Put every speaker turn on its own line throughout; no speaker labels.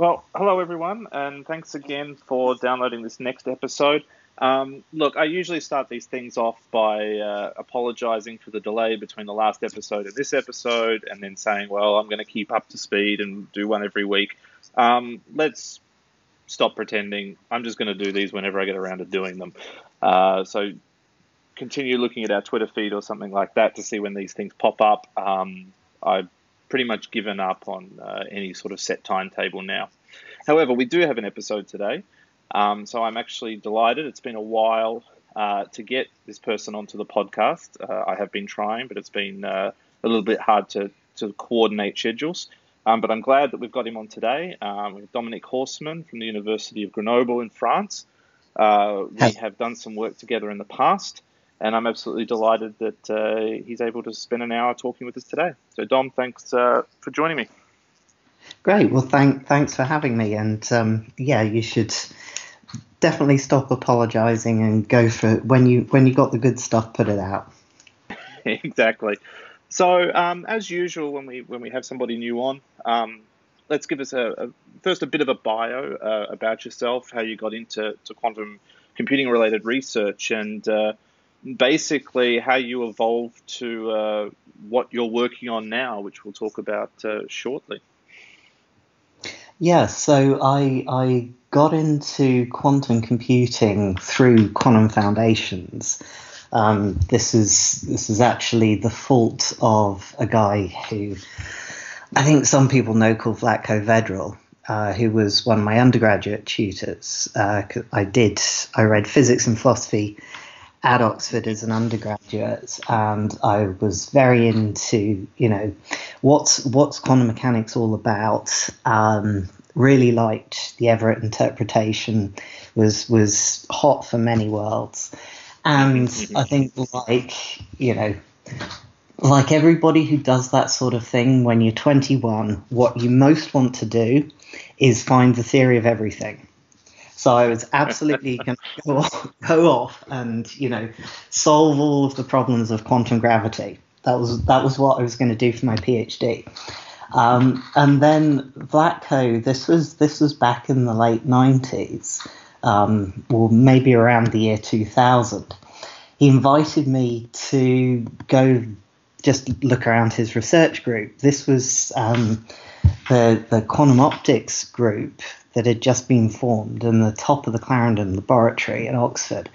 Well, hello everyone, and thanks again for downloading this next episode. Um, look, I usually start these things off by uh, apologizing for the delay between the last episode and this episode, and then saying, well, I'm going to keep up to speed and do one every week. Um, let's stop pretending. I'm just going to do these whenever I get around to doing them. Uh, so continue looking at our Twitter feed or something like that to see when these things pop up. Um, I've pretty much given up on uh, any sort of set timetable now. However, we do have an episode today, um, so I'm actually delighted. It's been a while uh, to get this person onto the podcast. Uh, I have been trying, but it's been uh, a little bit hard to, to coordinate schedules. Um, but I'm glad that we've got him on today. Um, we have Dominic Horsman from the University of Grenoble in France. Uh, we have done some work together in the past and I'm absolutely delighted that uh, he's able to spend an hour talking with us today. So, Dom, thanks uh, for joining me.
Great. Well, thank, thanks for having me. And um, yeah, you should definitely stop apologising and go for it. when you when you got the good stuff. Put it out.
exactly. So, um, as usual, when we when we have somebody new on, um, let's give us a, a, first a bit of a bio uh, about yourself, how you got into to quantum computing related research, and uh, basically how you evolved to uh, what you're working on now, which we'll talk about uh, shortly.
Yeah, so I I got into quantum computing through Quantum Foundations. Um, this is this is actually the fault of a guy who I think some people know called Vlatko Vedral, uh, who was one of my undergraduate tutors. Uh, I did I read physics and philosophy at Oxford as an undergraduate, and I was very into, you know, what's what's quantum mechanics all about. Um, really liked the Everett interpretation, was was hot for many worlds, and I think like you know. Like everybody who does that sort of thing when you're 21, what you most want to do is find the theory of everything so I was absolutely going to go off, go off and you know solve all of the problems of quantum gravity. That was that was what I was going to do for my PhD. Um, and then Vlatko, this was this was back in the late '90s, um, or maybe around the year 2000. He invited me to go just look around his research group. This was um, the the quantum optics group that had just been formed in the top of the Clarendon Laboratory at Oxford.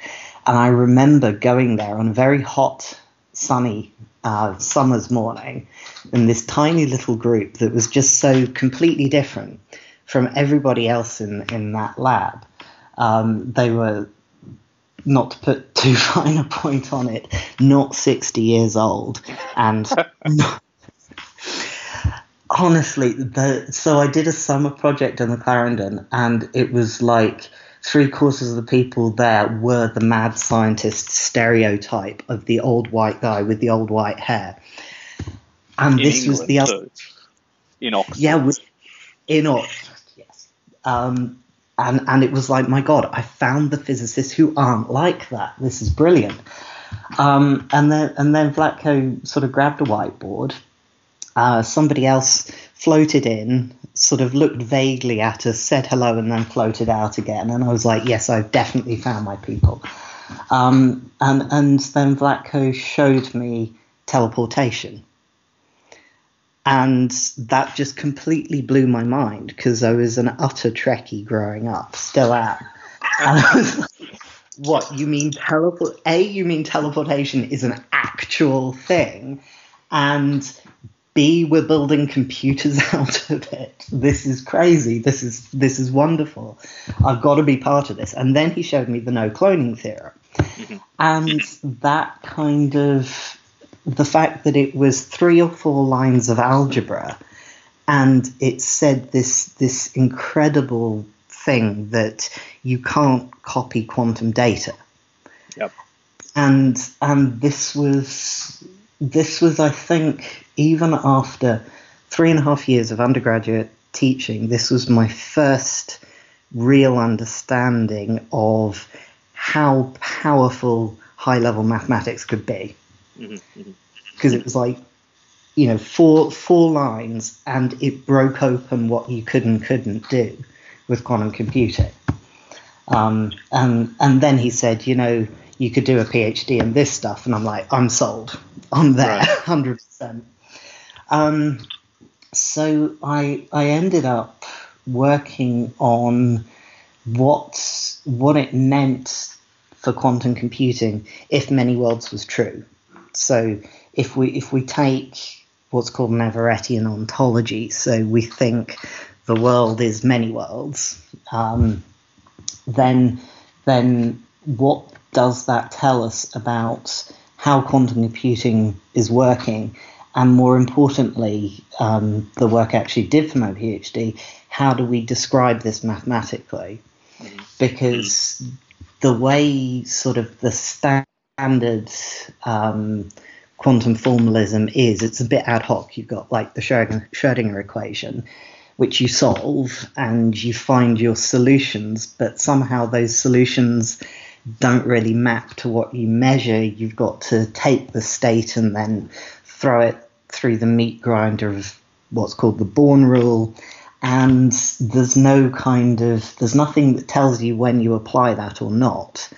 And I remember going there on a very hot, sunny uh, summer's morning in this tiny little group that was just so completely different from everybody else in, in that lab. Um, they were, not to put too fine a point on it, not 60 years old and not, honestly, the so I did a summer project in the Clarendon, and it was like three quarters of the people there were the mad scientist stereotype of the old white guy with the old white hair. And in this England, was the other.
In Oxford.
Yeah, was, in Oxford, yes. Um, and and it was like, my God, I found the physicists who aren't like that. This is brilliant. Um, and then and then Vlatko sort of grabbed a whiteboard uh, somebody else floated in, sort of looked vaguely at us, said hello, and then floated out again. And I was like, yes, I've definitely found my people. Um, and, and then Vlatko showed me teleportation. And that just completely blew my mind because I was an utter Trekkie growing up, still am. And I was like, what, you mean teleport? A, you mean teleportation is an actual thing? And B, we're building computers out of it. This is crazy. This is this is wonderful. I've got to be part of this. And then he showed me the no cloning theorem. Mm-hmm. And that kind of the fact that it was three or four lines of algebra and it said this this incredible thing that you can't copy quantum data.
Yep.
And and this was this was I think even after three and a half years of undergraduate teaching, this was my first real understanding of how powerful high level mathematics could be. Because mm-hmm, mm-hmm. it was like, you know, four four lines, and it broke open what you could and couldn't do with quantum computing. Um, and and then he said, you know, you could do a PhD in this stuff, and I'm like, I'm sold. I'm there, 100%. Um, so I I ended up working on what what it meant for quantum computing if many worlds was true. So if we if we take what's called an Everettian ontology, so we think the world is many worlds, um, then then what does that tell us about how quantum computing is working? And more importantly, um, the work I actually did for my PhD, how do we describe this mathematically? Because the way sort of the standard um, quantum formalism is, it's a bit ad hoc. You've got like the Schrodinger equation, which you solve and you find your solutions, but somehow those solutions don't really map to what you measure. You've got to take the state and then throw it through the meat grinder of what's called the Born rule. And there's no kind of, there's nothing that tells you when you apply that or not.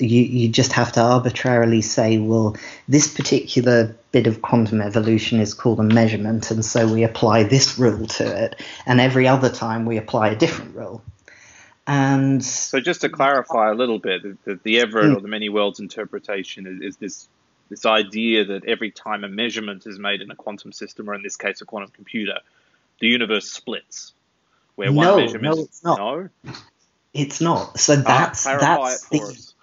You, you just have to arbitrarily say, well, this particular bit of quantum evolution is called a measurement, and so we apply this rule to it, and every other time we apply a different rule. And
so, just to clarify a little bit, the, the Everett mm, or the many worlds interpretation is, is this this idea that every time a measurement is made in a quantum system, or in this case, a quantum computer, the universe splits.
Where one no, measurement no, it's not. No, it's not. So ah, that's that's the, us.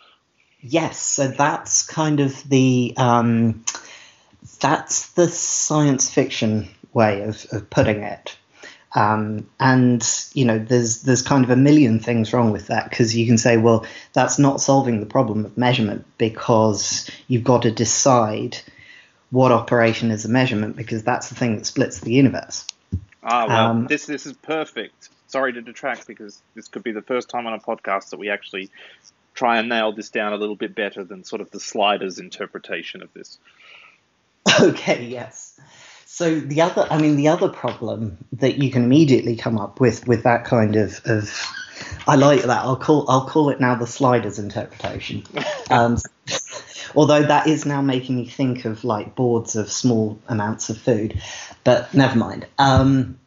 yes. So that's kind of the um, that's the science fiction way of, of putting it. Um, and you know, there's there's kind of a million things wrong with that because you can say, well, that's not solving the problem of measurement because you've got to decide what operation is a measurement because that's the thing that splits the universe.
Ah, well, um, this this is perfect. Sorry to detract because this could be the first time on a podcast that we actually try and nail this down a little bit better than sort of the sliders interpretation of this.
Okay, yes. So the other, I mean, the other problem that you can immediately come up with with that kind of, of I like that. I'll call I'll call it now the sliders interpretation. Um, although that is now making me think of like boards of small amounts of food, but never mind. Um,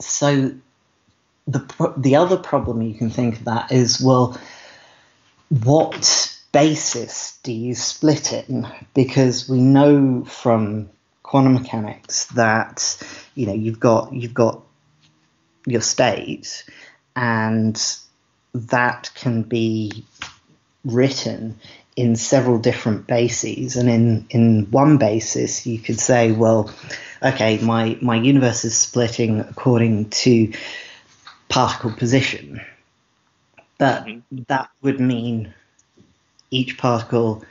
so the the other problem you can think of that is well, what basis do you split it in? Because we know from quantum mechanics that you know you've got you've got your state and that can be written in several different bases and in in one basis you could say well okay my my universe is splitting according to particle position but mm-hmm. that would mean each particle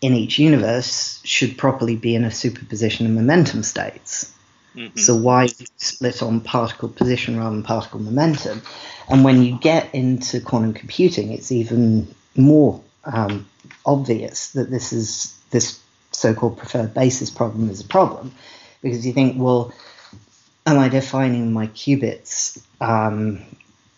in each universe should properly be in a superposition of momentum states. Mm-hmm. So why split on particle position rather than particle momentum? And when you get into quantum computing, it's even more um, obvious that this is this so-called preferred basis problem is a problem because you think, well, am I defining my qubits um,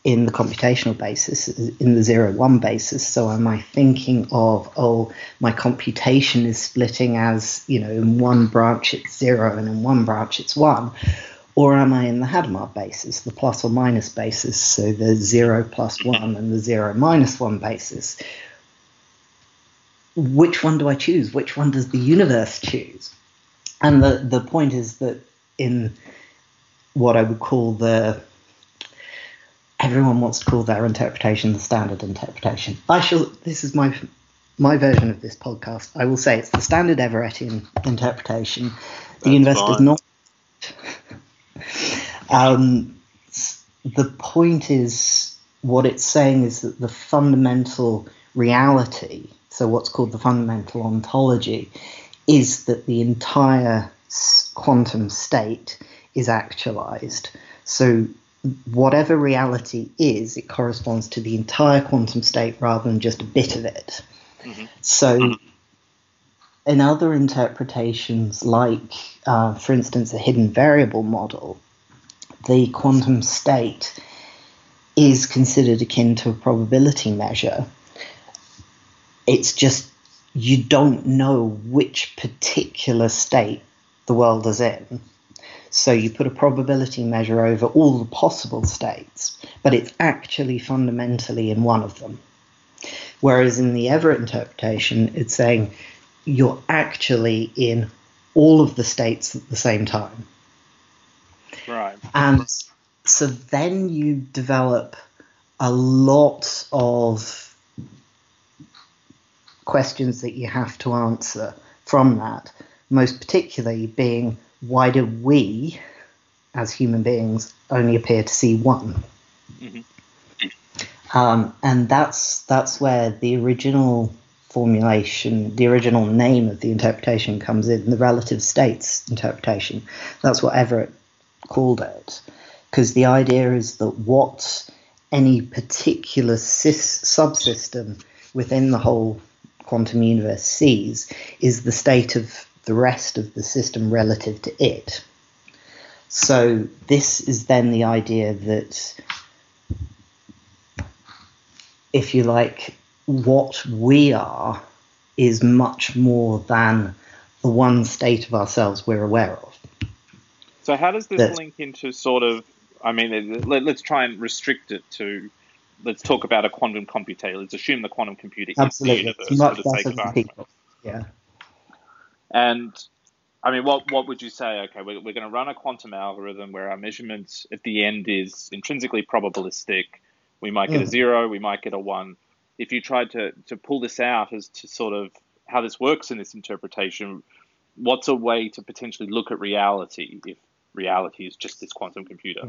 in the computational basis, in the zero one basis. So am I thinking of, oh, my computation is splitting as, you know, in one branch it's zero and in one branch it's one? Or am I in the Hadamard basis, the plus or minus basis, so the zero plus one and the zero minus one basis? Which one do I choose? Which one does the universe choose? And the, the point is that in what I would call the everyone wants to call their interpretation the standard interpretation. I shall. This is my my version of this podcast. I will say it's the standard Everettian interpretation. The universe does not. um, the point is, what it's saying is that the fundamental reality, so what's called the fundamental ontology, is that the entire quantum state is actualized. So whatever reality is, it corresponds to the entire quantum state rather than just a bit of it. Mm-hmm. So, in other interpretations, like, uh, for instance, a hidden variable model, the quantum state is considered akin to a probability measure. It's just you don't know which particular state the world is in. So you put a probability measure over all the possible states, but it's actually fundamentally in one of them. Whereas in the Everett interpretation, it's saying you're actually in all of the states at the same time.
Right.
And so then you develop a lot of questions that you have to answer from that, most particularly being why do we, as human beings, only appear to see one? Mm-hmm. Um, and that's that's where the original formulation, the original name of the interpretation comes in, the relative states interpretation. That's what Everett called it, because the idea is that what any particular sys- subsystem within the whole quantum universe sees is the state of the rest of the system relative to it. So this is then the idea that, if you like, what we are is much more than the one state of ourselves we're aware of.
So how does this that, link into sort of? I mean, let, us try and restrict it to. Let's talk about a quantum computer. Let's assume the quantum computer
absolutely.
is the universe for the sake of
argument. Yeah.
And I mean, what what would you say? Okay, we're, we're going to run a quantum algorithm where our measurement at the end is intrinsically probabilistic. We might get mm. a zero, we might get a one. If you tried to to pull this out as to sort of how this works in this interpretation, what's a way to potentially look at reality if reality is just this quantum computer?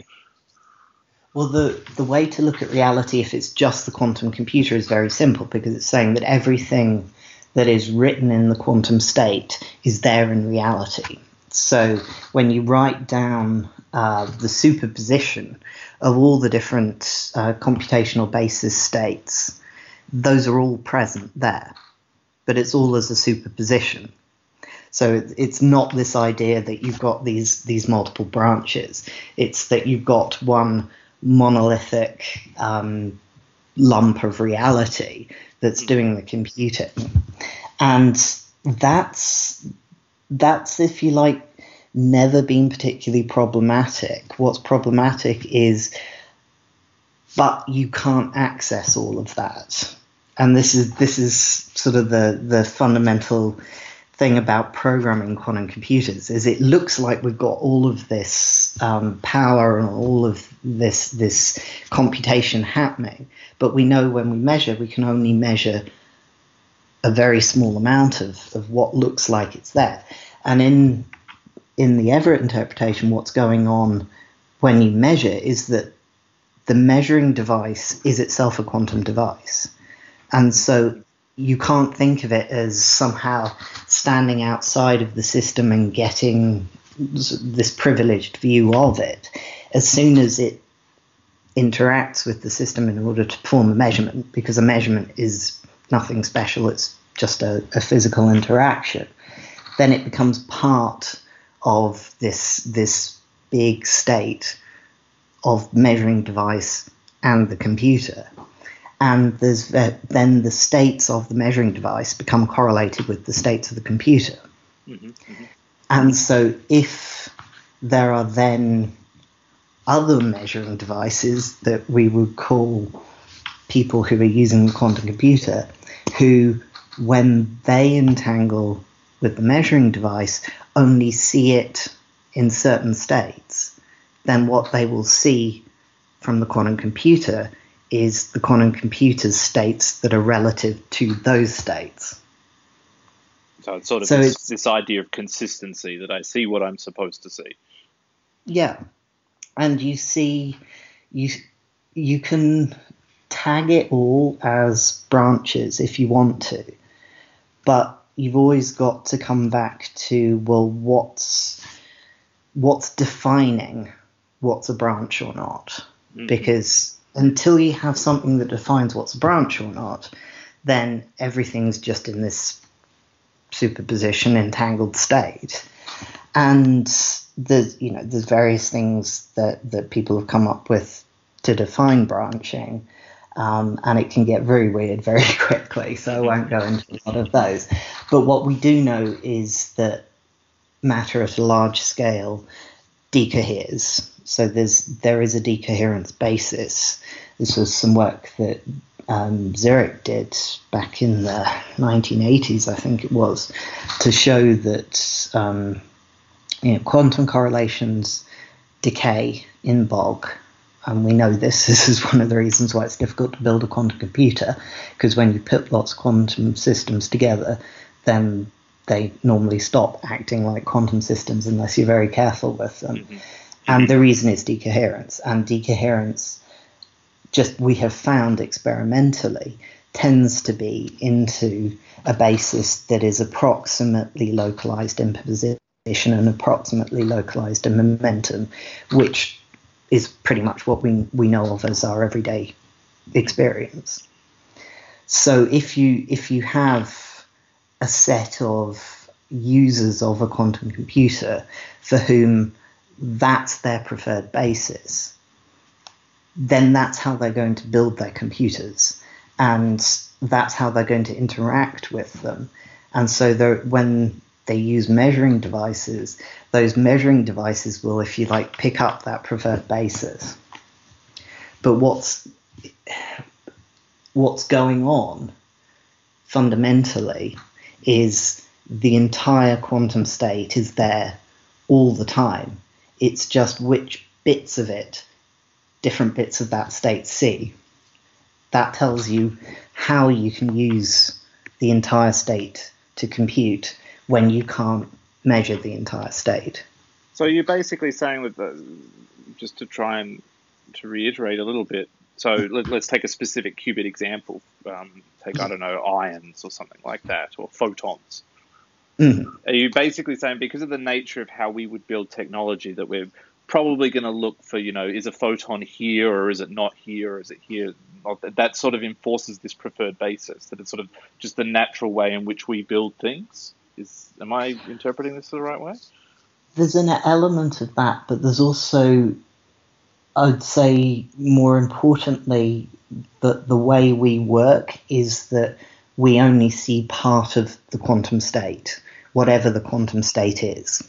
Well, the, the way to look at reality, if it's just the quantum computer, is very simple because it's saying that everything that is written in the quantum state is there in reality. So when you write down uh, the superposition of all the different uh, computational basis states, those are all present there, but it's all as a superposition. So it's not this idea that you've got these these multiple branches. It's that you've got one monolithic um, lump of reality that's mm. doing the computing. And that's that's if you like never been particularly problematic. What's problematic is but you can't access all of that. And this is this is sort of the the fundamental thing about programming quantum computers is it looks like we've got all of this um, power and all of this this computation happening, but we know when we measure, we can only measure a very small amount of, of what looks like it's there. And in in the Everett interpretation, what's going on when you measure is that the measuring device is itself a quantum device. And so you can't think of it as somehow standing outside of the system and getting this privileged view of it. As soon as it interacts with the system in order to perform a measurement, because a measurement is nothing special, it's just a, a physical interaction, then it becomes part of this this big state of measuring device and the computer and there's then the states of the measuring device become correlated with the states of the computer. Mm-hmm, mm-hmm. And so if there are then other measuring devices that we would call people who are using the quantum computer, who, when they entangle with the measuring device, only see it in certain states, then what they will see from the quantum computer is the quantum computer's states that are relative to those states.
So it's sort of so this, it's, this idea of consistency that I see what I'm supposed to see.
Yeah, and you see, you you can tag it all as branches if you want to, but you've always got to come back to well, what's what's defining what's a branch or not, mm-hmm. because until you have something that defines what's a branch or not, then everything's just in this superposition entangled state. And there's you know there's various things that, that people have come up with to define branching. Um, and it can get very weird very quickly, so I won't go into a lot of those. But what we do know is that matter at a large scale decoheres. So there's there is a decoherence basis. This was some work that um, Zurek did back in the 1980s, I think it was, to show that um, you know, quantum correlations decay in Bog. And we know this. This is one of the reasons why it's difficult to build a quantum computer, because when you put lots of quantum systems together, then they normally stop acting like quantum systems unless you're very careful with them. Mm-hmm. And the reason is decoherence. And decoherence, just we have found experimentally, tends to be into a basis that is approximately localized in position and approximately localized in momentum, which is pretty much what we, we know of as our everyday experience. So if you if you have a set of users of a quantum computer for whom that's their preferred basis, then that's how they're going to build their computers, and that's how they're going to interact with them. And so when they use measuring devices, those measuring devices will, if you like, pick up that preferred basis. But what's what's going on fundamentally is the entire quantum state is there all the time. It's just which bits of it, different bits of that state see. That tells you how you can use the entire state to compute when you can't measure the entire state.
So you're basically saying with the, just to try and to reiterate a little bit, so let, us take a specific qubit example. Um, take I don't know ions or something like that, or photons. Mm-hmm. Are you basically saying because of the nature of how we would build technology that we're probably going to look for, you know, is a photon here or is it not here or is it here? That sort of enforces this preferred basis. That it's sort of just the natural way in which we build things. Is am I interpreting this the right way?
There's an element of that, but there's also I'd say more importantly that the way we work is that we only see part of the quantum state, whatever the quantum state is.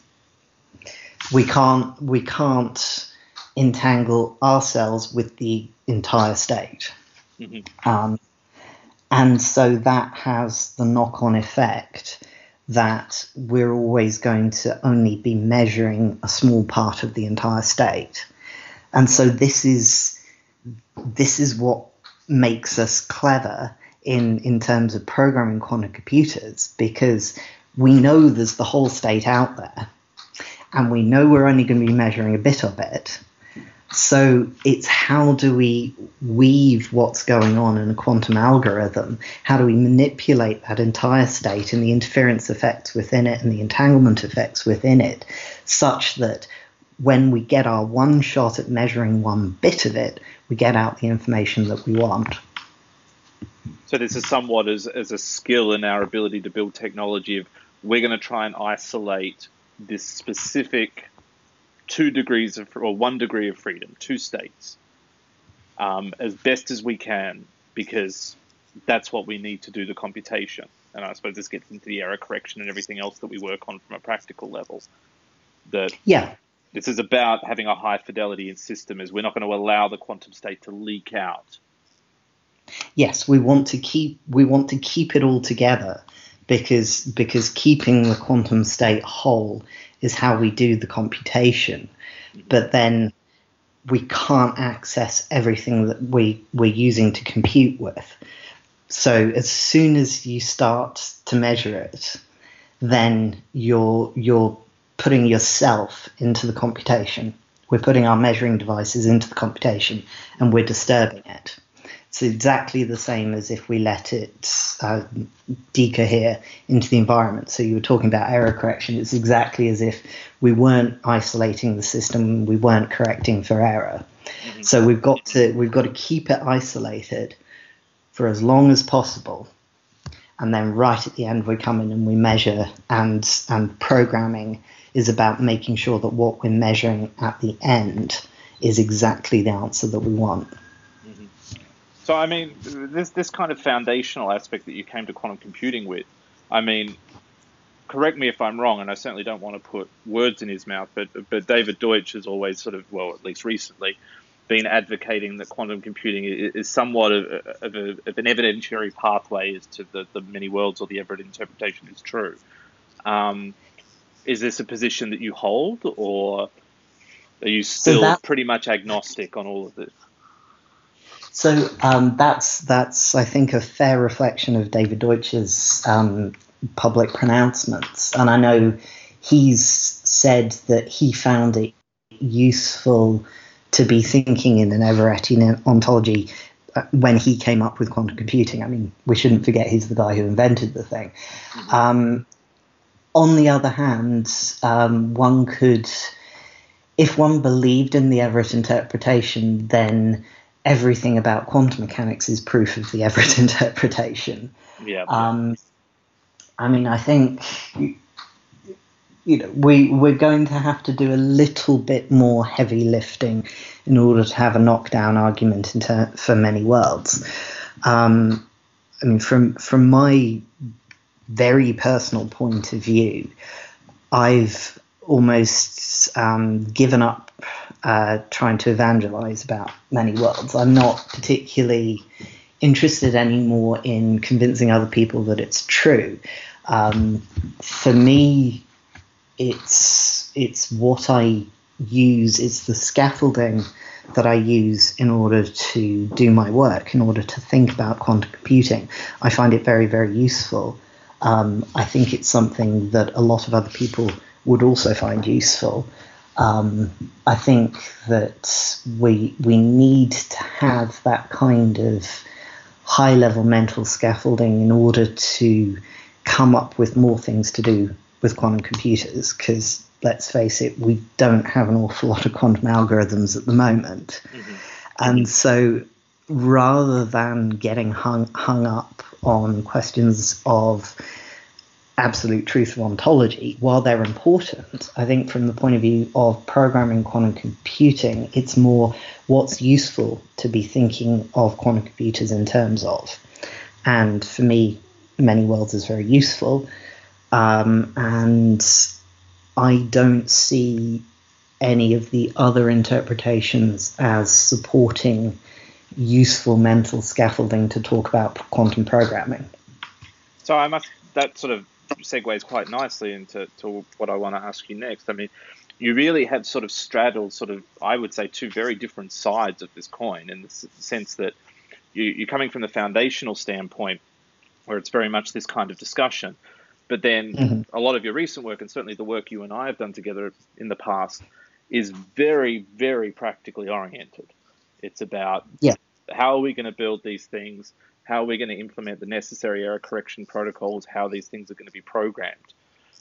We can't we can't entangle ourselves with the entire state. Mm-hmm. Um, and so that has the knock on effect that we're always going to only be measuring a small part of the entire state. And so this is this is what makes us clever in in terms of programming quantum computers because we know there's the whole state out there and we know we're only going to be measuring a bit of it. So it's how do we weave what's going on in a quantum algorithm? How do we manipulate that entire state and the interference effects within it and the entanglement effects within it such that when we get our one shot at measuring one bit of it, we get out the information that we want.
So this is somewhat as, as a skill in our ability to build technology of we're going to try and isolate this specific two degrees of or one degree of freedom, two states, um, as best as we can because that's what we need to do the computation. And I suppose this gets into the error correction and everything else that we work on from a practical level. That
yeah,
this is about having a high fidelity in system is we're not going to allow the quantum state to leak out.
Yes, we want to keep we want to keep it all together because because keeping the quantum state whole is how we do the computation. But then we can't access everything that we we're using to compute with. So as soon as you start to measure it, then you're you're putting yourself into the computation. We're putting our measuring devices into the computation and we're disturbing it. It's exactly the same as if we let it uh, decohere into the environment. So you were talking about error correction. It's exactly as if we weren't isolating the system, we weren't correcting for error. Mm-hmm. So we've got to we've got to keep it isolated for as long as possible and then right at the end we come in and we measure and and programming is about making sure that what we're measuring at the end is exactly the answer that we want.
So I mean, this this kind of foundational aspect that you came to quantum computing with, I mean, correct me if I'm wrong, and I certainly don't want to put words in his mouth, but but David Deutsch has always sort of, well, at least recently, been advocating that quantum computing is somewhat of, of, a, of an evidentiary pathway as to the, the many worlds or the Everett interpretation is true. Um, is this a position that you hold, or are you still so that, pretty much agnostic on all of this?
So um, that's that's I think a fair reflection of David Deutsch's um, public pronouncements, and I know he's said that he found it useful to be thinking in an Everettian ontology uh, when he came up with quantum computing. I mean, we shouldn't forget he's the guy who invented the thing. Mm-hmm. Um, on the other hand, um, one could, if one believed in the Everett interpretation, then everything about quantum mechanics is proof of the Everett interpretation.
Yeah. Um,
I mean, I think you know we we're going to have to do a little bit more heavy lifting in order to have a knockdown argument ter- for many worlds. Um, I mean, from from my very personal point of view, I've almost um, given up uh, trying to evangelize about many worlds. I'm not particularly interested anymore in convincing other people that it's true. Um, for me, it's it's what I use, it's the scaffolding that I use in order to do my work, in order to think about quantum computing. I find it very, very useful. Um, I think it's something that a lot of other people would also find useful. Um, I think that we we need to have that kind of high level mental scaffolding in order to come up with more things to do with quantum computers because let's face it, we don't have an awful lot of quantum algorithms at the moment. Mm-hmm. And so rather than getting hung, hung up on questions of absolute truth of ontology, while they're important, I think from the point of view of programming quantum computing, it's more what's useful to be thinking of quantum computers in terms of. And for me, many worlds is very useful. Um, and I don't see any of the other interpretations as supporting useful mental scaffolding to talk about quantum programming.
So I must that sort of segues quite nicely into to what I want to ask you next. I mean, you really have sort of straddled sort of I would say two very different sides of this coin in the sense that you, you're coming from the foundational standpoint where it's very much this kind of discussion but then mm-hmm. a lot of your recent work, and certainly the work you and I have done together in the past, is very, very practically oriented. It's about
yeah.
how are we going to build these things? How are we going to implement the necessary error correction protocols? How these things are going to be programmed?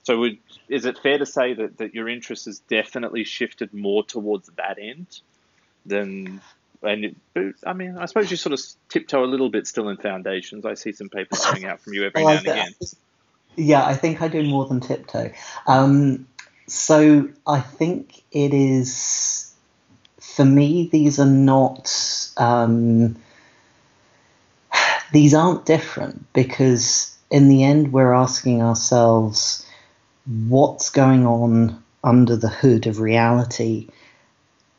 So, would, is it fair to say that, that your interest has definitely shifted more towards that end than and it, I mean, I suppose you sort of tiptoe a little bit still in foundations. I see some papers coming out from you every now and again.
Yeah, I think I do more than tiptoe. Um, so I think it is for me. These are not. Um, these aren't different because in the end we're asking ourselves what's going on under the hood of reality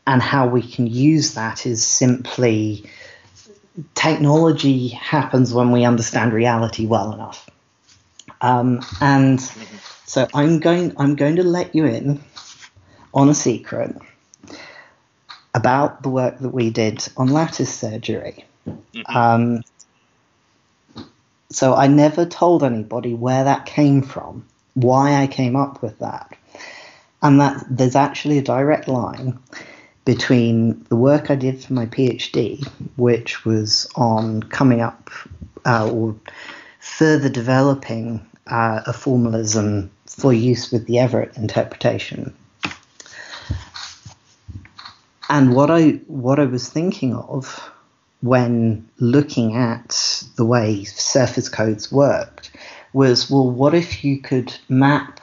and how we can use that is simply technology happens when we understand reality well enough um, and so I'm going I'm going to let you in on a secret about the work that we did on lattice surgery. Mm-hmm. Um, so I never told anybody where that came from, why I came up with that, and that there's actually a direct line between the work I did for my PhD, which was on coming up uh, or further developing uh, a formalism for use with the Everett interpretation. And what I what I was thinking of when looking at the way surface codes worked was well, what if you could map,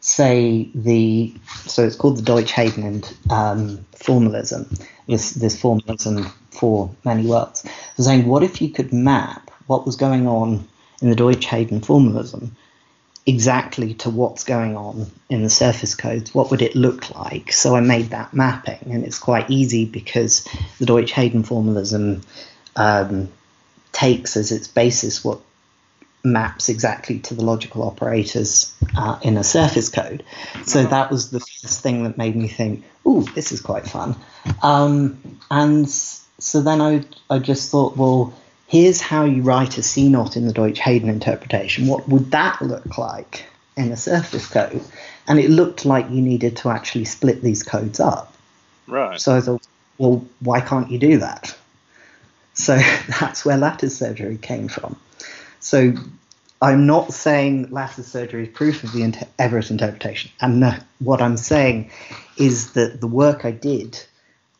say, the so it's called the Deutsch-Hayden um, formalism, this this formalism for many worlds. So saying, what if you could map what was going on in the Deutsch-Hayden formalism exactly to what's going on in the surface codes, what would it look like? So I made that mapping, and it's quite easy because the Deutsch-Hayden formalism um, takes as its basis what maps exactly to the logical operators uh, in a surface code. So uh-huh. that was the first thing that made me think, "Ooh, this is quite fun." Um, and so then I I just thought, well, here's how you write a C CNOT in the Deutsch-Hayden interpretation. What would that look like in a surface code? And it looked like you needed to actually split these codes up.
Right.
So I thought, well, why can't you do that? So that's where lattice surgery came from. So I'm not saying lattice surgery is proof of the inter- Everett interpretation. And the, what I'm saying is that the work I did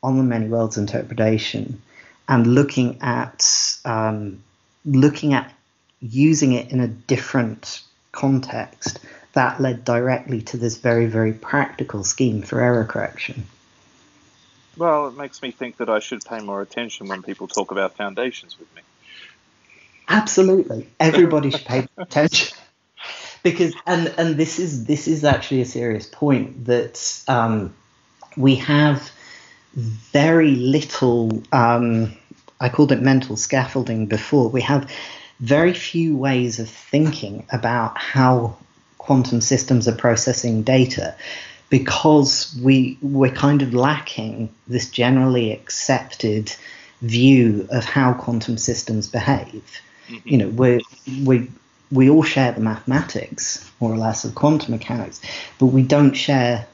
on the many worlds interpretation and looking at um, looking at using it in a different context that led directly to this very very practical scheme for error correction.
Well, it makes me think that I should pay more attention when people talk about foundations with me.
Absolutely, everybody should pay attention because, and and this is this is actually a serious point that um, we have very little. Um, I called it mental scaffolding before. We have very few ways of thinking about how quantum systems are processing data because we we're kind of lacking this generally accepted view of how quantum systems behave. Mm-hmm. You know, we we we all share the mathematics more or less of quantum mechanics, but we don't share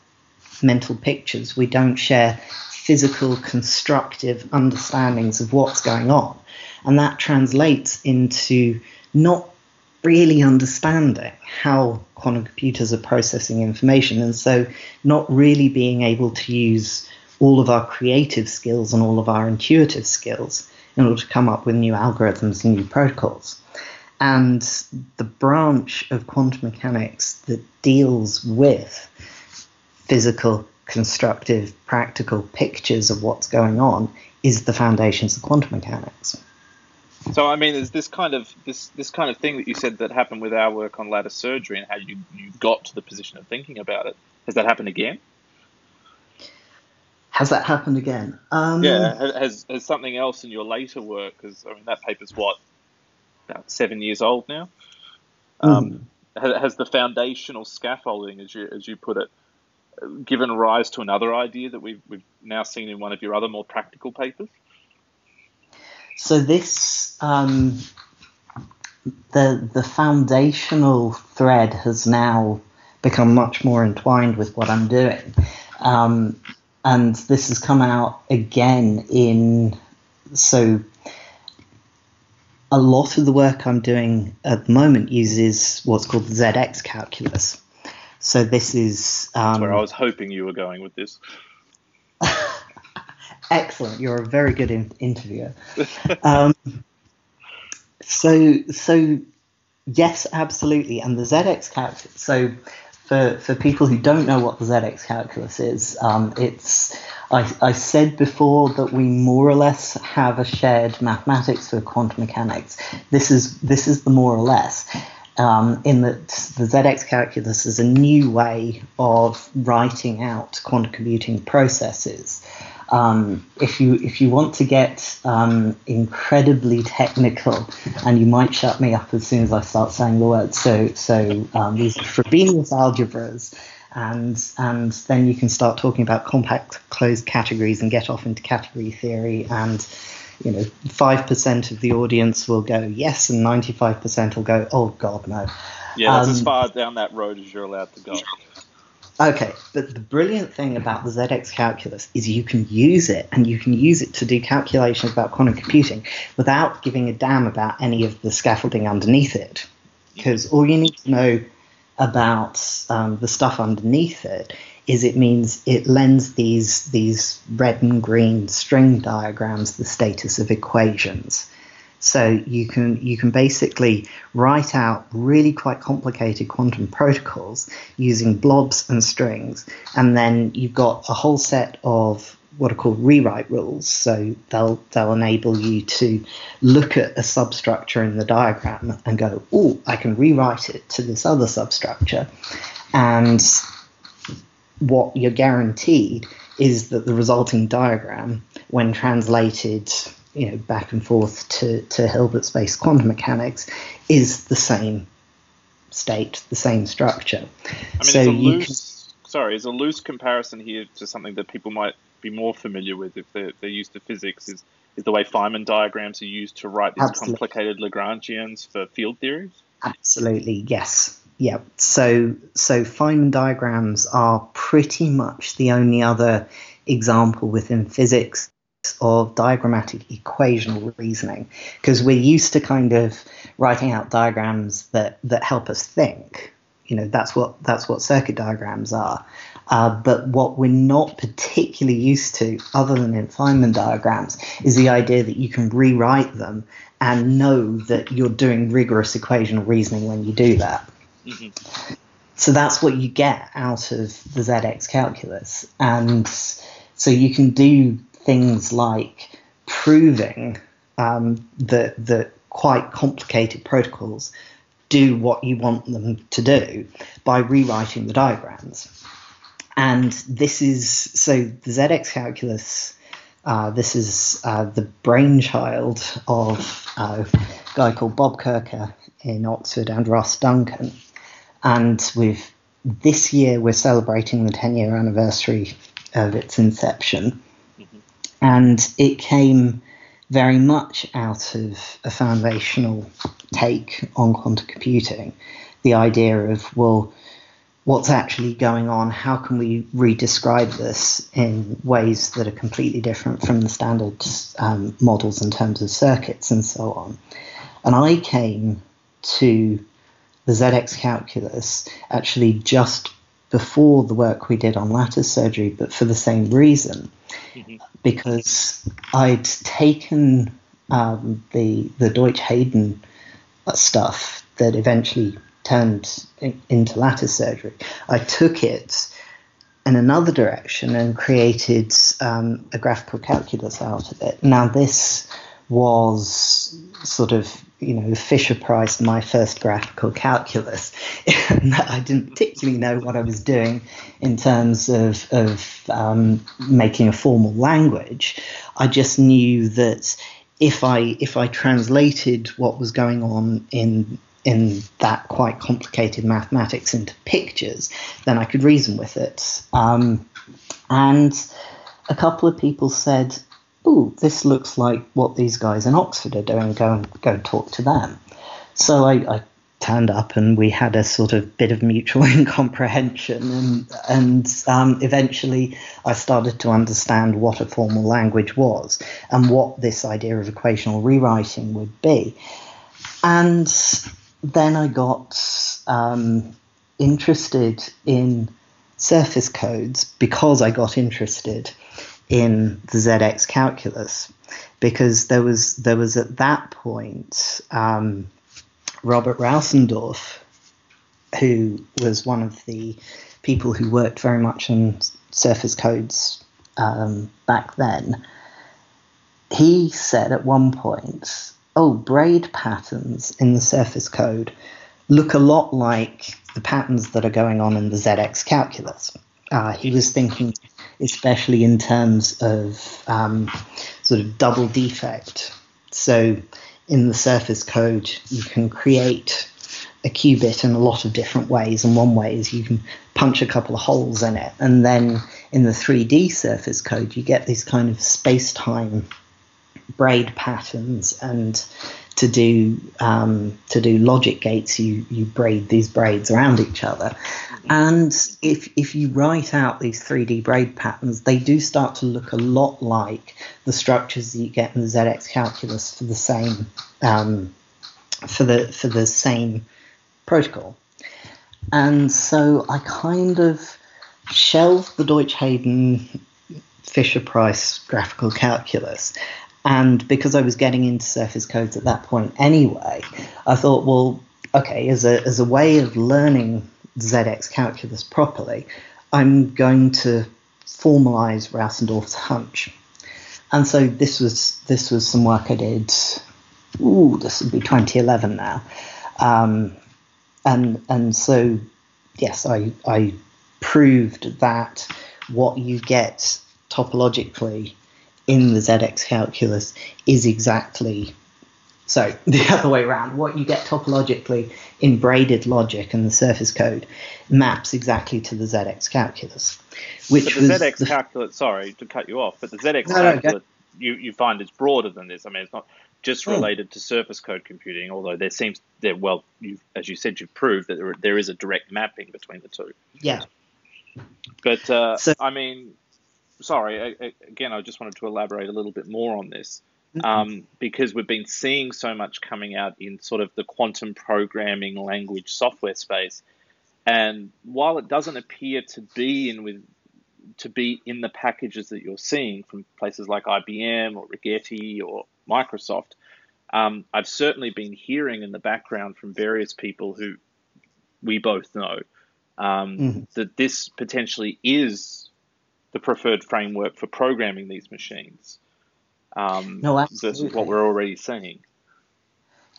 mental pictures. We don't share physical constructive understandings of what's going on, and that translates into not really understanding how quantum computers are processing information, and so not really being able to use all of our creative skills and all of our intuitive skills in order to come up with new algorithms and new protocols. And the branch of quantum mechanics that deals with physical, constructive, practical pictures of what's going on is the foundations of quantum mechanics.
So I mean, there's this kind of this this kind of thing that you said that happened with our work on lattice surgery and how you you got to the position of thinking about it? Has that happened again?
Has that happened again?
Um, yeah. Has has something else in your later work? Because I mean, that paper's what about seven years old now. Um, mm. Has the foundational scaffolding, as you as you put it, given rise to another idea that we've we've now seen in one of your other more practical papers?
So this um, the the foundational thread has now become much more entwined with what I'm doing, um, and this has come out again in so. A lot of the work I'm doing at the moment uses what's called the ZX calculus. So this is
um, where I was hoping you were going with this.
Excellent. You're a very good in- interviewer. um, so, so yes, absolutely. And the ZX calculus. So, for for people who don't know what the ZX calculus is, um, it's I, I said before that we more or less have a shared mathematics for quantum mechanics. This is this is the more or less. Um, in that the ZX calculus is a new way of writing out quantum computing processes. Um, if you if you want to get um, incredibly technical, and you might shut me up as soon as I start saying the words. So so um, these are Frobenius algebras, and and then you can start talking about compact closed categories and get off into category theory and. You know, five percent of the audience will go yes, and ninety-five percent will go, "Oh God, no."
Yeah, that's as um, far down that road as you're allowed to go.
Okay, but the brilliant thing about the ZX calculus is you can use it and you can use it to do calculations about quantum computing without giving a damn about any of the scaffolding underneath it. Because all you need to know about um, the stuff underneath it is it means it lends these these red and green string diagrams the status of equations. So you can you can basically write out really quite complicated quantum protocols using blobs and strings, and then you've got a whole set of what are called rewrite rules. So they'll they'll enable you to look at a substructure in the diagram and go, oh, I can rewrite it to this other substructure, and what you're guaranteed is that the resulting diagram, when translated you know back and forth to, to Hilbert space quantum mechanics is the same state, the same structure.
I mean, so it's a loose, can, sorry, it's a loose comparison here to something that people might be more familiar with if they're, they're used to physics is, is the way Feynman diagrams are used to write these absolutely. complicated Lagrangians for field theories.
Absolutely, yes. Yeah. So so Feynman diagrams are pretty much the only other example within physics of diagrammatic equational reasoning because we're used to kind of writing out diagrams that that help us think you know that's what that's what circuit diagrams are uh, but what we're not particularly used to other than in Feynman diagrams is the idea that you can rewrite them and know that you're doing rigorous equational reasoning when you do that mm-hmm. so that's what you get out of the ZX calculus and so you can do things like proving um, that that quite complicated protocols do what you want them to do by rewriting the diagrams. And this is so the ZX calculus. Uh, this is uh, the brainchild of uh, a guy called Bob Coecke in Oxford and Ross Duncan. And with this year, we're celebrating the 10 year anniversary of its inception. And it came very much out of a foundational take on quantum computing. The idea of, well, what's actually going on? How can we redescribe this in ways that are completely different from the standard um, models in terms of circuits and so on? And I came to the ZX calculus actually just before the work we did on lattice surgery, but for the same reason, mm-hmm. because I'd taken um, the the Deutsch Hayden stuff that eventually turned in, into lattice surgery. I took it in another direction and created um, a graphical calculus out of it. Now this was sort of you know Fisher Price my first graphical calculus. I didn't particularly know what I was doing in terms of of um, making a formal language. I just knew that if I if I translated what was going on in in that quite complicated mathematics into pictures, then I could reason with it. Um, and a couple of people said, oh, this looks like what these guys in Oxford are doing. Go and go and talk to them. So I, I turned up and we had a sort of bit of mutual incomprehension and and um, eventually I started to understand what a formal language was and what this idea of equational rewriting would be and then I got um, interested in surface codes because I got interested in the ZX calculus because there was there was at that point um, Robert Raussendorf, who was one of the people who worked very much on surface codes um, back then. He said at one point, "Oh, braid patterns in the surface code look a lot like the patterns that are going on in the ZX calculus." Uh, he was thinking especially in terms of um, sort of double defect. So in the surface code, you can create a qubit in a lot of different ways. And one way is you can punch a couple of holes in it. And then in the 3D surface code, you get these kind of space time braid patterns and to do um, to do logic gates, you you braid these braids around each other, and if if you write out these 3D braid patterns, they do start to look a lot like the structures that you get in the ZX calculus for the same um, for the for the same protocol. And so I kind of shelved the Deutsch Hayden Fisher Price graphical calculus And because I was getting into surface codes at that point anyway, I thought, well, okay, as a, as a way of learning ZX calculus properly, I'm going to formalize Raussendorf's hunch. And so this was this was some work I did. Ooh, this would be 2011 now, um, and and so yes, I I proved that what you get topologically in the ZX calculus is exactly so the other way around. What you get topologically in braided logic and the surface code maps exactly to the ZX calculus.
Which but the ZX the, calculus, sorry to cut you off, but the ZX no, calculus no, you, you find is broader than this. I mean, it's not just hmm. related to surface code computing, although there seems there well, as you said, you've proved that there, there is a direct mapping between the two.
Yeah.
But uh, so, I mean, sorry, I, again, I just wanted to elaborate a little bit more on this. Mm-hmm. Um, because we've been seeing so much coming out in sort of the quantum programming language software space. And while it doesn't appear to be in with to be in the packages that you're seeing from places like IBM or Rigetti or Microsoft, um, I've certainly been hearing in the background from various people who we both know um, mm-hmm. that this potentially is the preferred framework for programming these machines um, no, absolutely. versus what we're already seeing.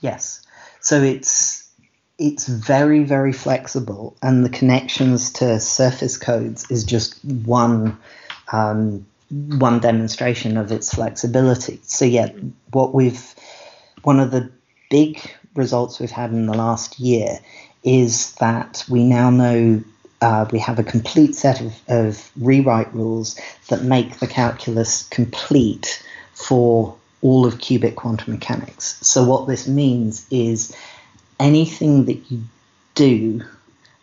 Yes. So it's it's very very flexible, and the connections to surface codes is just one um, one demonstration of its flexibility. So yeah, what we've one of the big results we've had in the last year is that we now know uh, we have a complete set of, of rewrite rules that make the calculus complete for all of qubit quantum mechanics. So, what this means is anything that you do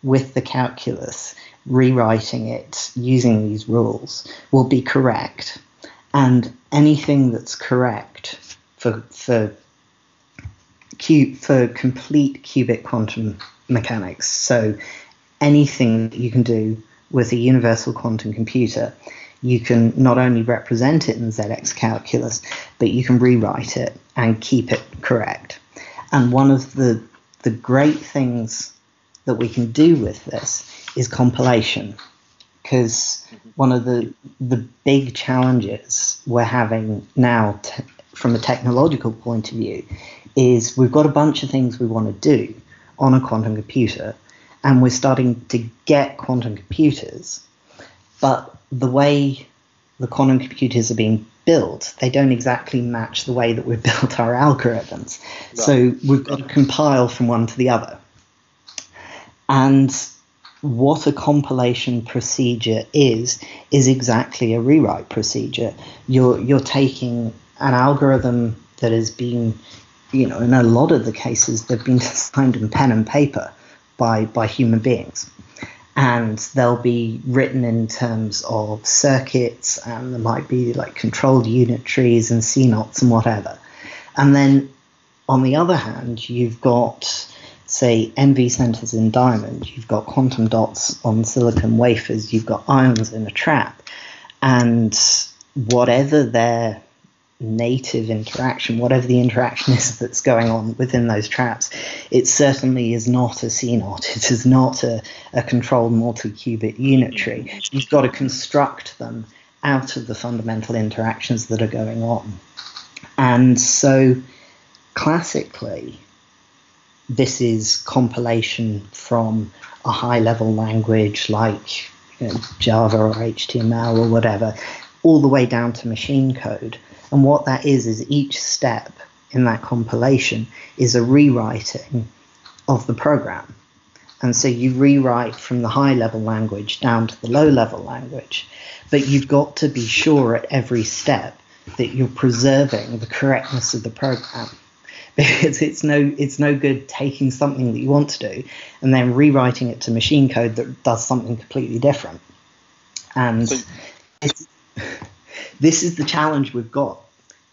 with the calculus, rewriting it using these rules, will be correct. And anything that's correct for, for, for complete qubit quantum mechanics, so anything that you can do with a universal quantum computer you can not only represent it in ZX calculus, but you can rewrite it and keep it correct. And one of the the great things that we can do with this is compilation, because one of the the big challenges we're having now, t- from a technological point of view, is we've got a bunch of things we want to do on a quantum computer, and we're starting to get quantum computers, but the way the quantum computers are being built, they don't exactly match the way that we've built our algorithms. Right. So we've got to compile from one to the other. And what a compilation procedure is is exactly a rewrite procedure. You're you're taking an algorithm that has been, you know, in a lot of the cases they've been designed in pen and paper by by human beings and they'll be written in terms of circuits, and there might be like controlled unitaries and CNOTs and whatever. And then on the other hand, you've got, say, NV centers in diamond, you've got quantum dots on silicon wafers, you've got ions in a trap, and whatever their native interaction, whatever the interaction is that's going on within those traps, it certainly is not a CNOT. It is not a, a controlled multi-qubit unitary. You've got to construct them out of the fundamental interactions that are going on. And so classically, this is compilation from a high level language like you know, Java or HTML or whatever, all the way down to machine code and what that is, is each step in that compilation is a rewriting of the program. And so you rewrite from the high level language down to the low level language. But you've got to be sure at every step that you're preserving the correctness of the program. Because it's no it's no good taking something that you want to do and then rewriting it to machine code that does something completely different. And so, this is the challenge we've got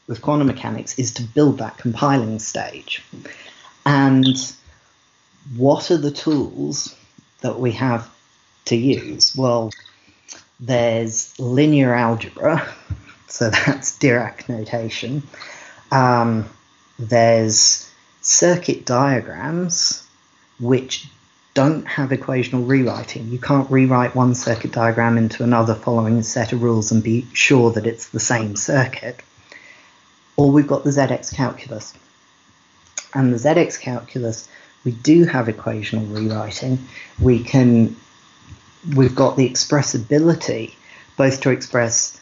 with quantum mechanics is to build that compiling stage. And what are the tools that we have to use? Well, there's linear algebra, so that's Dirac notation. Um, there's circuit diagrams, which don't have equational rewriting. You can't rewrite one circuit diagram into another following a set of rules and be sure that it's the same circuit. Or we've got the ZX calculus. And the ZX calculus, we do have equational rewriting. We can, we've got the expressibility both to express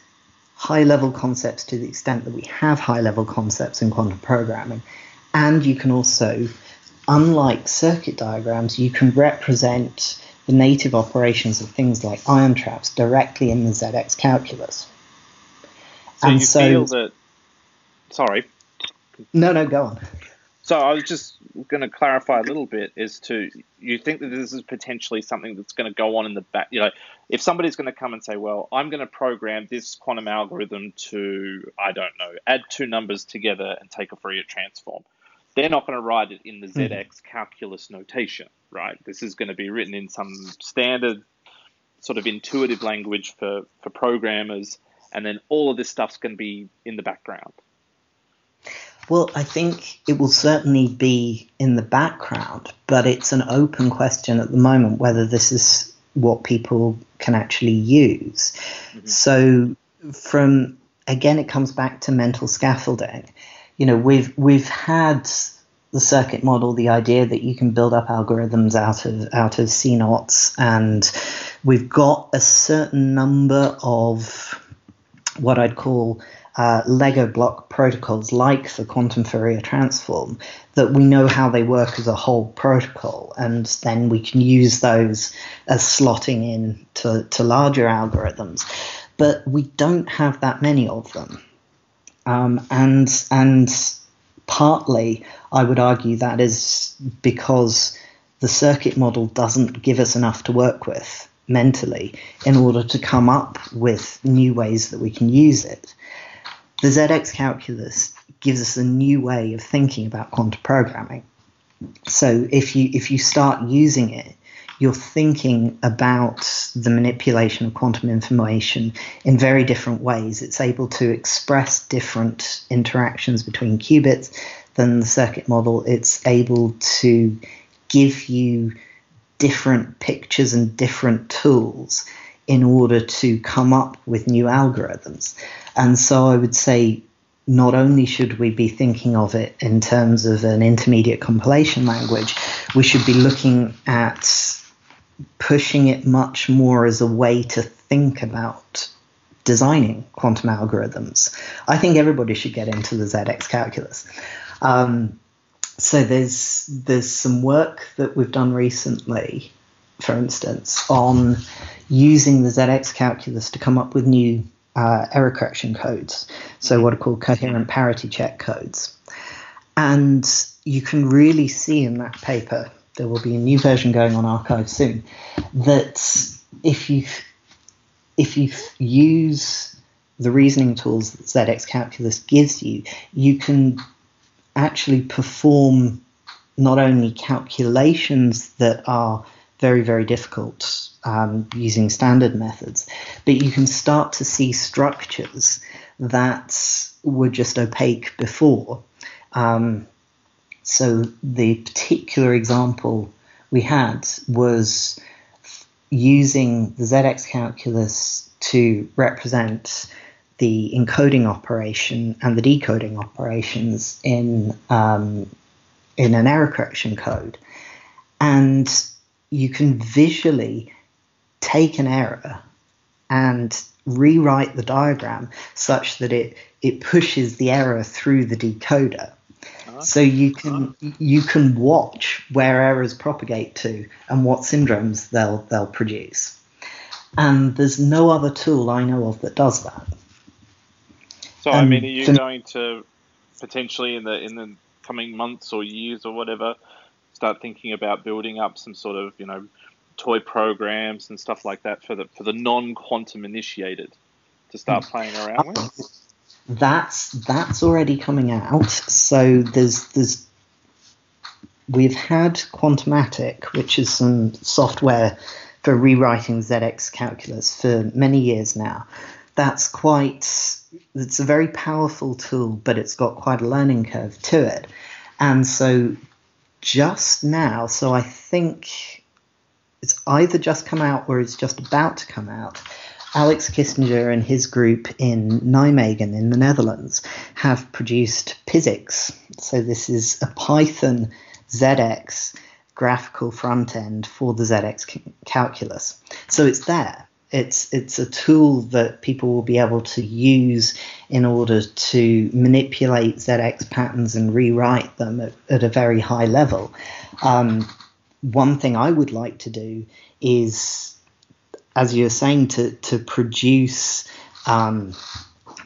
high level concepts to the extent that we have high level concepts in quantum programming. And you can also unlike circuit diagrams, you can represent the native operations of things like ion traps directly in the ZX calculus.
So and you so, feel that. Sorry.
No, no, go on.
So I was just going to clarify a little bit as to you think that this is potentially something that's going to go on in the back. You know, if somebody's going to come and say, "Well, I'm going to program this quantum algorithm to, I don't know, add two numbers together and take a Fourier transform," they're not going to write it in the ZX mm-hmm. calculus notation, right? This is going to be written in some standard sort of intuitive language for, for programmers, and then all of this stuff's going to be in the background.
Well, I think it will certainly be in the background, but it's an open question at the moment whether this is what people can actually use. Mm-hmm. So, from again, it comes back to mental scaffolding you know, we've we've had the circuit model, the idea that you can build up algorithms out of out of CNOTs, and we've got a certain number of what I'd call uh, Lego block protocols like the quantum Fourier transform that we know how they work as a whole protocol, and then we can use those as slotting in to, to larger algorithms. But we don't have that many of them. Um, and and partly, I would argue that is because the circuit model doesn't give us enough to work with mentally in order to come up with new ways that we can use it. The ZX calculus gives us a new way of thinking about quantum programming. So if you if you start using it, you're thinking about the manipulation of quantum information in very different ways. It's able to express different interactions between qubits than the circuit model. It's able to give you different pictures and different tools in order to come up with new algorithms. And so I would say not only should we be thinking of it in terms of an intermediate compilation language, we should be looking at pushing it much more as a way to think about designing quantum algorithms. I think everybody should get into the ZX calculus. Um, so there's there's some work that we've done recently, for instance, on using the ZX calculus to come up with new uh, error correction codes. So what are called coherent parity check codes, and you can really see in that paper there will be a new version going on arXiv soon. That if you if you use the reasoning tools that ZX Calculus gives you, you can actually perform not only calculations that are very very difficult um, using standard methods, but you can start to see structures that were just opaque before. Um, so the particular example we had was using the ZX calculus to represent the encoding operation and the decoding operations in um, in an error correction code, and you can visually take an error and rewrite the diagram such that it it pushes the error through the decoder so you can you can watch where errors propagate to and what syndromes they'll they'll produce. And there's no other tool I know of that does that.
So I um, mean, are you going to potentially in the in the coming months or years or whatever start thinking about building up some sort of you know toy programs and stuff like that for the for the non quantum initiated to start hmm. playing around with?
That's that's already coming out. So there's there's we've had Quantomatic, which is some software for rewriting ZX calculus for many years now. that's quite it's a very powerful tool, but it's got quite a learning curve to it. And so just now, so I think it's either just come out or it's just about to come out. Aleks Kissinger and his group in Nijmegen in the Netherlands have produced PyZX. So this is a Python ZX graphical front end for the ZX calculus. So it's there. It's it's a tool that people will be able to use in order to manipulate ZX patterns and rewrite them at, at a very high level. Um, one thing I would like to do is, as you're saying, to to produce um,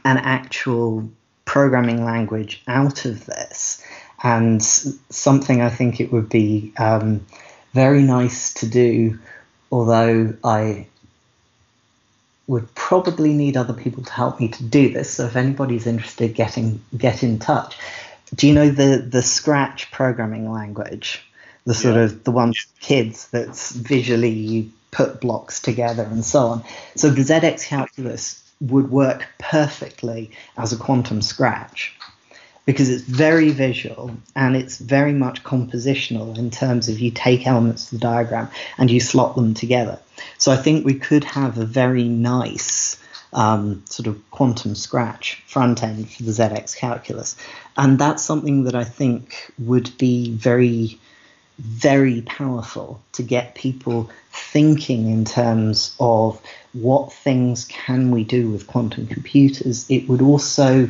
an actual programming language out of this, and something I think it would be um, very nice to do. Although I would probably need other people to help me to do this. So if anybody's interested, getting get in touch. Do you know the the Scratch programming language? The sort yeah. of the one kids that's visually you put blocks together and so on. So the ZX calculus would work perfectly as a quantum scratch because it's very visual and it's very much compositional in terms of you take elements of the diagram and you slot them together. So I think we could have a very nice um, sort of quantum scratch front end for the ZX calculus. And that's something that I think would be very, very powerful to get people thinking in terms of what things can we do with quantum computers. It would also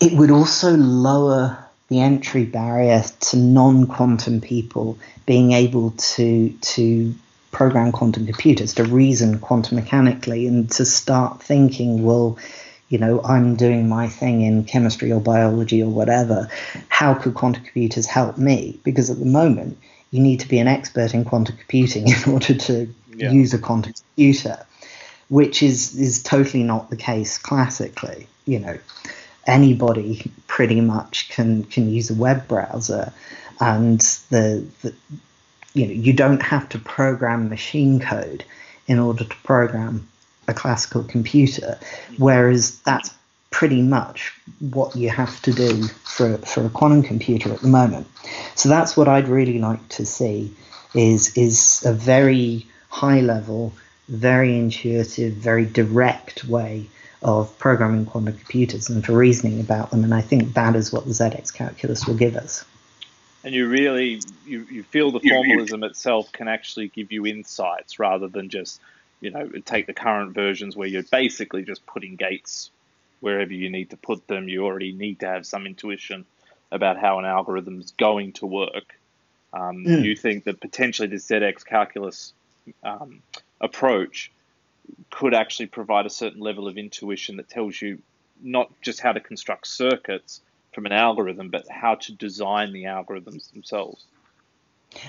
it would also lower the entry barrier to non-quantum people being able to to program quantum computers to reason quantum mechanically and to start thinking well you know i'm doing my thing in chemistry or biology or whatever how could quantum computers help me because at the moment you need to be an expert in quantum computing in order to yeah. use a quantum computer which is is totally not the case classically you know anybody pretty much can can use a web browser, and the, the you know you don't have to program machine code in order to program a classical computer, whereas that's pretty much what you have to do for, for a quantum computer at the moment. So that's what I'd really like to see is is a very high level, very intuitive, very direct way of programming quantum computers and for reasoning about them. And I think that is what the ZX calculus will give us.
And you really you, you feel the formalism itself can actually give you insights rather than just you know take the current versions where you're basically just putting gates wherever you need to put them. You already need to have some intuition about how an algorithm is going to work. Um, mm. You think that potentially the ZX calculus um, approach could actually provide a certain level of intuition that tells you not just how to construct circuits from an algorithm, but how to design the algorithms themselves.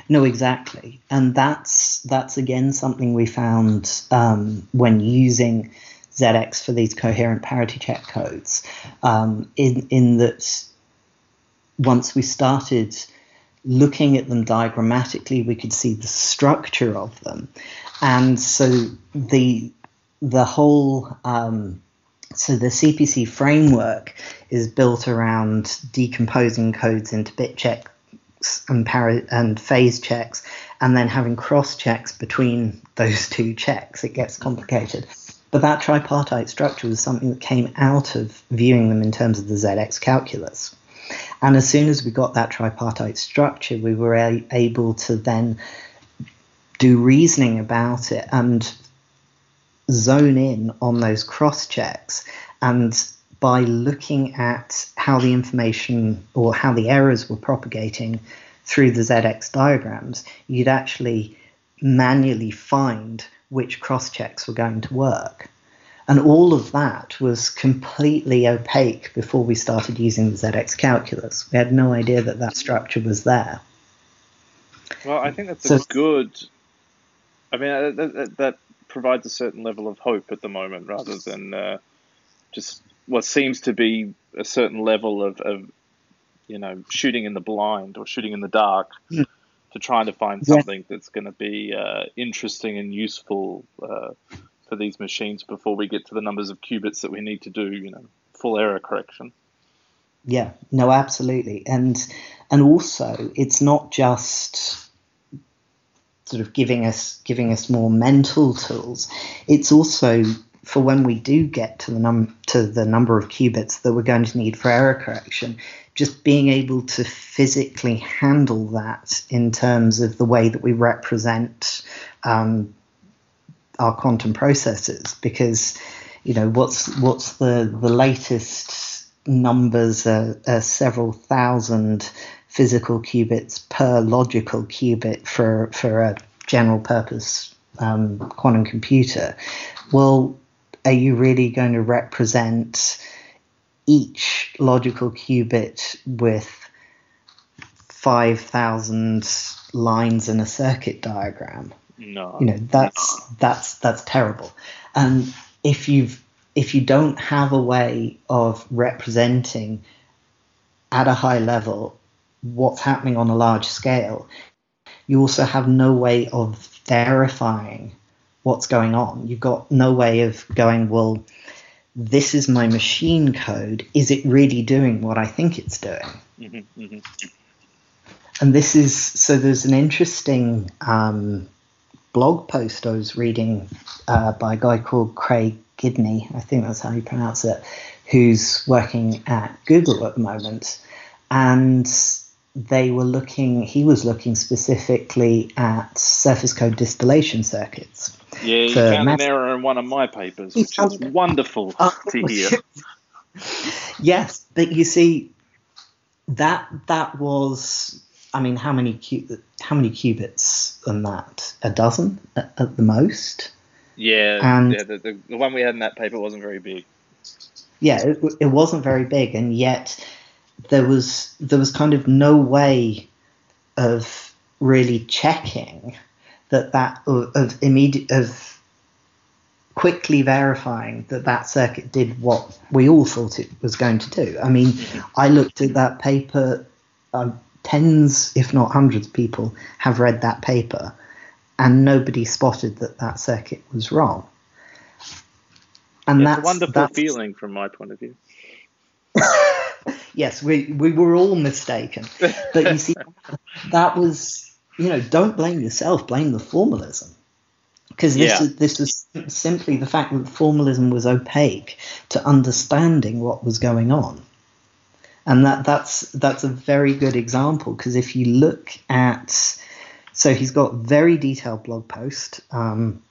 No, exactly, and that's that's again something we found um, when using ZX for these coherent parity check codes. Um, in in that, once we started looking at them diagrammatically, we could see the structure of them, and so the the whole um, so the CPC framework is built around decomposing codes into bit checks and, para- and phase checks, and then having cross checks between those two checks. It gets complicated. But that tripartite structure was something that came out of viewing them in terms of the ZX calculus. And as soon as we got that tripartite structure, we were a- able to then do reasoning about it and zone in on those cross checks and by looking at how the information or how the errors were propagating through the ZX diagrams, you'd actually manually find which cross checks were going to work. And all of that was completely opaque before we started using the ZX calculus. We had no idea that that structure was there.
Well, I think that's so, a good I mean, uh, that, that, provides a certain level of hope at the moment, rather than uh, just what seems to be a certain level of, of, you know, shooting in the blind or shooting in the dark mm. to trying to find something yeah. that's going to be uh, interesting and useful uh, for these machines before we get to the numbers of qubits that we need to do, you know, full error correction.
Yeah, no, absolutely, and and also it's not just sort of giving us giving us more mental tools. It's also for when we do get to the num to the number of qubits that we're going to need for error correction, just being able to physically handle that in terms of the way that we represent um, our quantum processes, because you know what's what's the the latest numbers are, are several thousand physical qubits per logical qubit for for a general purpose um, quantum computer. Well, are you really going to represent each logical qubit with 5,000 lines in a circuit diagram?
No.
You know, that's no. that's that's terrible. And if you've if you don't have a way of representing at a high level what's happening on a large scale, you also have no way of verifying what's going on. You've got no way of going, well, this is my machine code. Is it really doing what I think it's doing? Mm-hmm, mm-hmm. And this is so there's an interesting um, blog post I was reading uh, by a guy called Craig Gidney, I think that's how you pronounce it, who's working at Google at the moment. And they were looking, he was looking specifically at surface code distillation circuits.
Yeah, he found an error in one of my papers, which is wonderful oh, to hear.
yes, but you see, that that was, I mean, how many how many qubits than that? A dozen at, at the most.
Yeah, and yeah. The, the, the one we had in that paper wasn't very big.
Yeah, it, it wasn't very big, and yet there was there was kind of no way of really checking that that of, of immediate of quickly verifying that that circuit did what we all thought it was going to do. I mean, I looked at that paper. Um, tens, if not hundreds, of people have read that paper, and nobody spotted that that circuit was wrong.
And it's that's a wonderful that's, feeling from my point of view.
yes, we we were all mistaken, but you see, that was you know, don't blame yourself, blame the formalism. Because this, yeah. is, this was simply the fact that formalism was opaque to understanding what was going on. And that, that's, that's a very good example because if you look at, so he's got very detailed blog post. Um,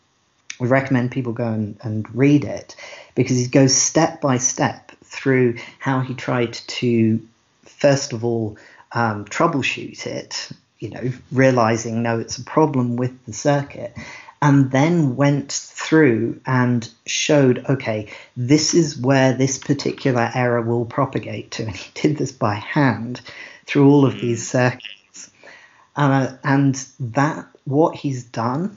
we recommend people go and, and read it because he goes step by step through how he tried to, first of all, um, troubleshoot it you know, realizing no, it's a problem with the circuit, and then went through and showed, okay, this is where this particular error will propagate to. And he did this by hand through all of these hmm. circuits. Uh, and that, what he's done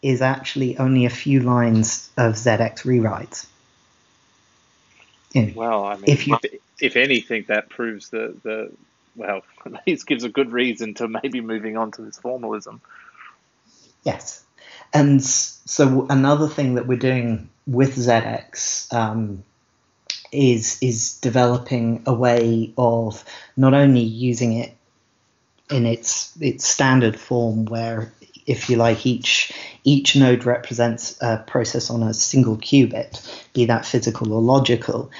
is actually only a few lines of ZX rewrites.
You know, well, I mean, if, you, if, if anything, that proves the, the well, least gives a good reason to maybe moving on to this formalism.
Yes. And so another thing that we're doing with ZX um, is is developing a way of not only using it in its its standard form, where if you like each each node represents a process on a single qubit, be that physical or logical,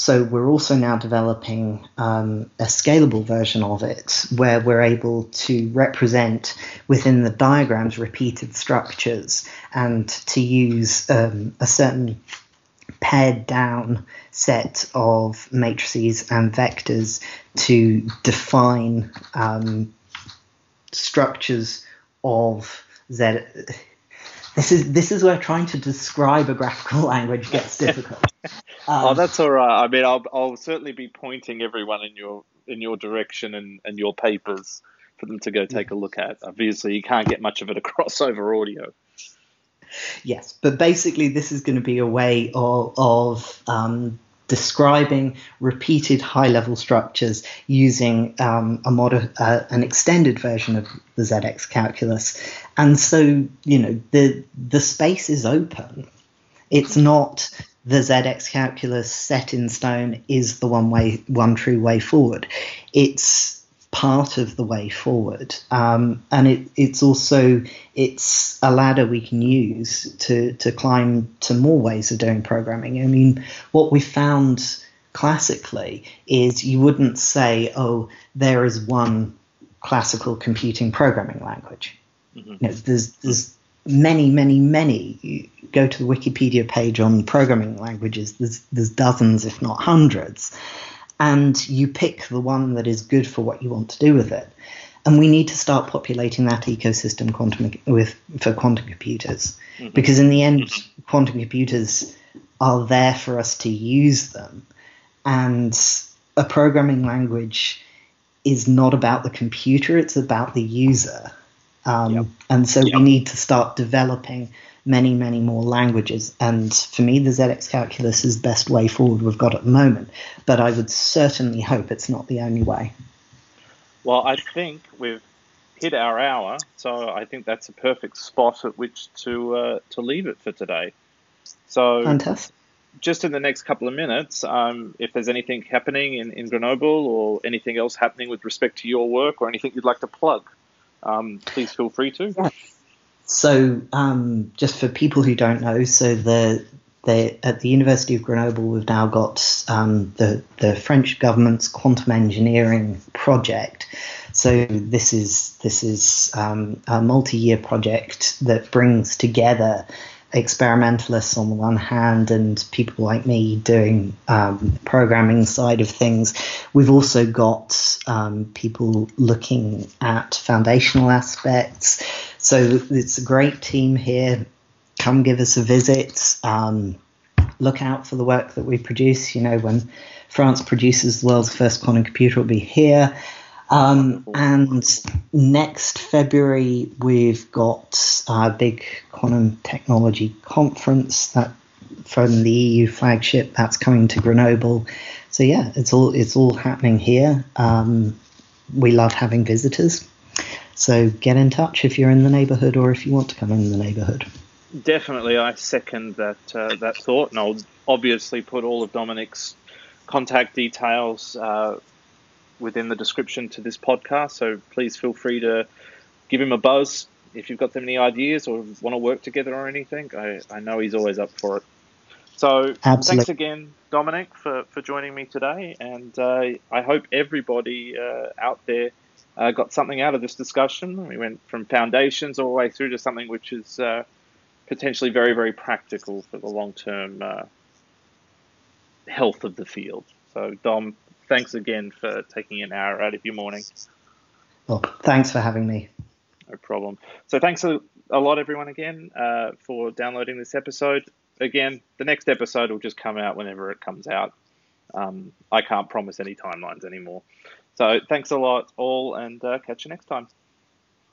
so we're also now developing um, a scalable version of it where we're able to represent within the diagrams repeated structures and to use um, a certain pared down set of matrices and vectors to define um, structures of Z. This is this is where trying to describe a graphical language gets difficult.
Um, oh, that's all right. I mean, I'll I'll certainly be pointing everyone in your in your direction and, and your papers for them to go take a look at. Obviously, you can't get much of it across over audio.
Yes, but basically, this is going to be a way of, of um, describing repeated high-level structures using um, a mod- uh, an extended version of the ZX calculus, and so you know the the space is open It's not the ZX calculus set in stone is the one way, one true way forward. It's part of the way forward, um, and it, it's also it's a ladder we can use to to climb to more ways of doing programming. I mean, what we found classically is you wouldn't say, oh, there is one classical computing programming language. Mm-hmm. You know, there's there's many, many, many. You go to the Wikipedia page on programming languages. There's there's dozens, if not hundreds, and you pick the one that is good for what you want to do with it. And we need to start populating that ecosystem quantum with for quantum computers, mm-hmm. because in the end, mm-hmm. quantum computers are there for us to use them, and a programming language is not about the computer; it's about the user. Um, yep. And so yep. we need to start developing many, many more languages. And for me, the ZX calculus is the best way forward we've got at the moment. But I would certainly hope it's not the only way.
Well, I think we've hit our hour, so I think that's a perfect spot at which to uh, to leave it for today. So,
fantastic.
Just in the next couple of minutes, um, if there's anything happening in, in Grenoble or anything else happening with respect to your work or anything you'd like to plug, um, please feel free to.
So, um, just for people who don't know, so the the, at the University of Grenoble, we've now got um, the the French government's quantum engineering project. So this is this is um, a multi-year project that brings together experimentalists on the one hand and people like me doing um, programming side of things. We've also got um, people looking at foundational aspects. So it's a great team here. Come give us a visit. Um, look out for the work that we produce. You know, when France produces the world's first quantum computer, will be here. Um, and next February, we've got a big quantum technology conference that from the EU flagship that's coming to Grenoble. So yeah, it's all it's all happening here. Um, we love having visitors. So get in touch if you're in the neighbourhood or if you want to come in the neighbourhood.
Definitely, I second that uh, that thought, and I'll obviously put all of Dominic's contact details uh, within the description to this podcast. So please feel free to give him a buzz if you've got any ideas or want to work together or anything. I, I know he's always up for it. So Absolutely. thanks again, Dominic, for, for joining me today. And uh, I hope everybody uh, out there uh, got something out of this discussion. We went from foundations all the way through to something which is uh, potentially very, very practical for the long term uh, health of the field. So, Dom, thanks again for taking an hour out of your morning.
Well, thanks for having me.
No problem. So thanks a, a lot, everyone, again, uh, for downloading this episode. Again, the next episode will just come out whenever it comes out. Um, I can't promise any timelines anymore. So thanks a lot, all, and uh, catch you next time.